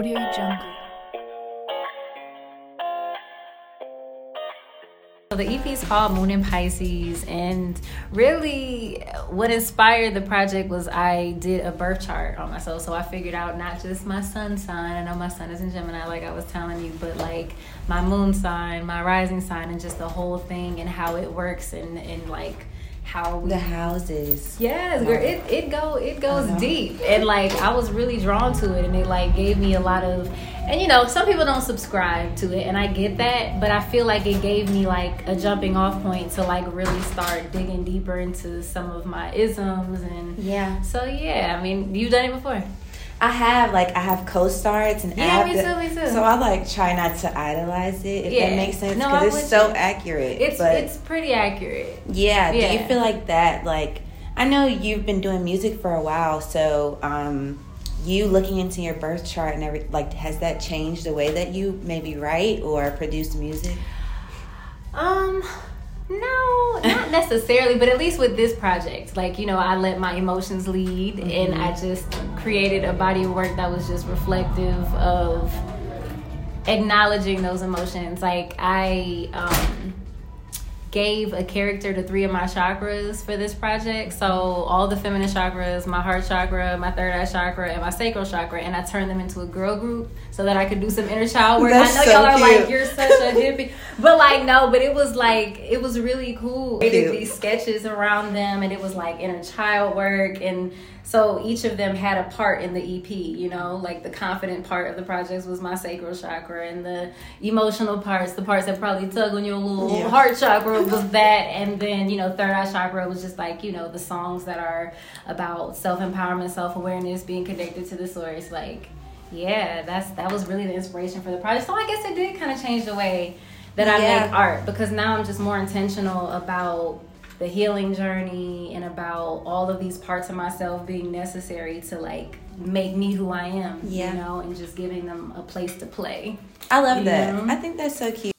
Audio Jungle. So the EP is called Moon in Pisces, and really, what inspired the project was I did a birth chart on myself. So I figured out not just my sun sign. I know my sun is in Gemini, like I was telling you, but like my moon sign, my rising sign, and just the whole thing and how it works, and and like how we The houses. Yes, girl, it it go it goes deep, and like I was really drawn to it, and it like gave me a lot of, and you know, some people don't subscribe to it, and I get that, but I feel like it gave me like a jumping off point to like really start digging deeper into some of my isms, and Yeah. so yeah, I mean, you've done it before. I have like I have co-stars and Yeah, me too, me too. So I like try not to idolize it if Yeah. that makes sense because I'm it's so you. accurate. It's but it's pretty accurate. yeah, do you feel like that? Like I know you've been doing music for a while, so um, you looking into your birth chart and every like has that changed the way that you maybe write or produce music? Um, no, not necessarily, but at least with this project, like you know, I let my emotions lead, and I just created a body of work that was just reflective of acknowledging those emotions. Like I um gave a character to three of my chakras for this project. So all the feminine chakras, my heart chakra, my third eye chakra, and my sacral chakra, and I turned them into a girl group so that I could do some inner child work. That's I know so y'all are cute. like, you're such a hippie. But like no, but it was like it was really cool. I did these sketches around them and it was like inner child work and so each of them had a part in the EP, you know, like the confident part of the projects was my sacral chakra and the emotional parts, the parts that probably tug on your little Yeah. heart chakra was that and then, you know, third eye chakra was just like, you know, the songs that are about self-empowerment, self-awareness, being connected to the source like yeah, that's that was really the inspiration for the project. So I guess it did kind of change the way that I Yeah. make art because now I'm just more intentional about the healing journey and about all of these parts of myself being necessary to like make me who I am, Yeah. you know, and just giving them a place to play. I love that. Yeah. I think that's so cute.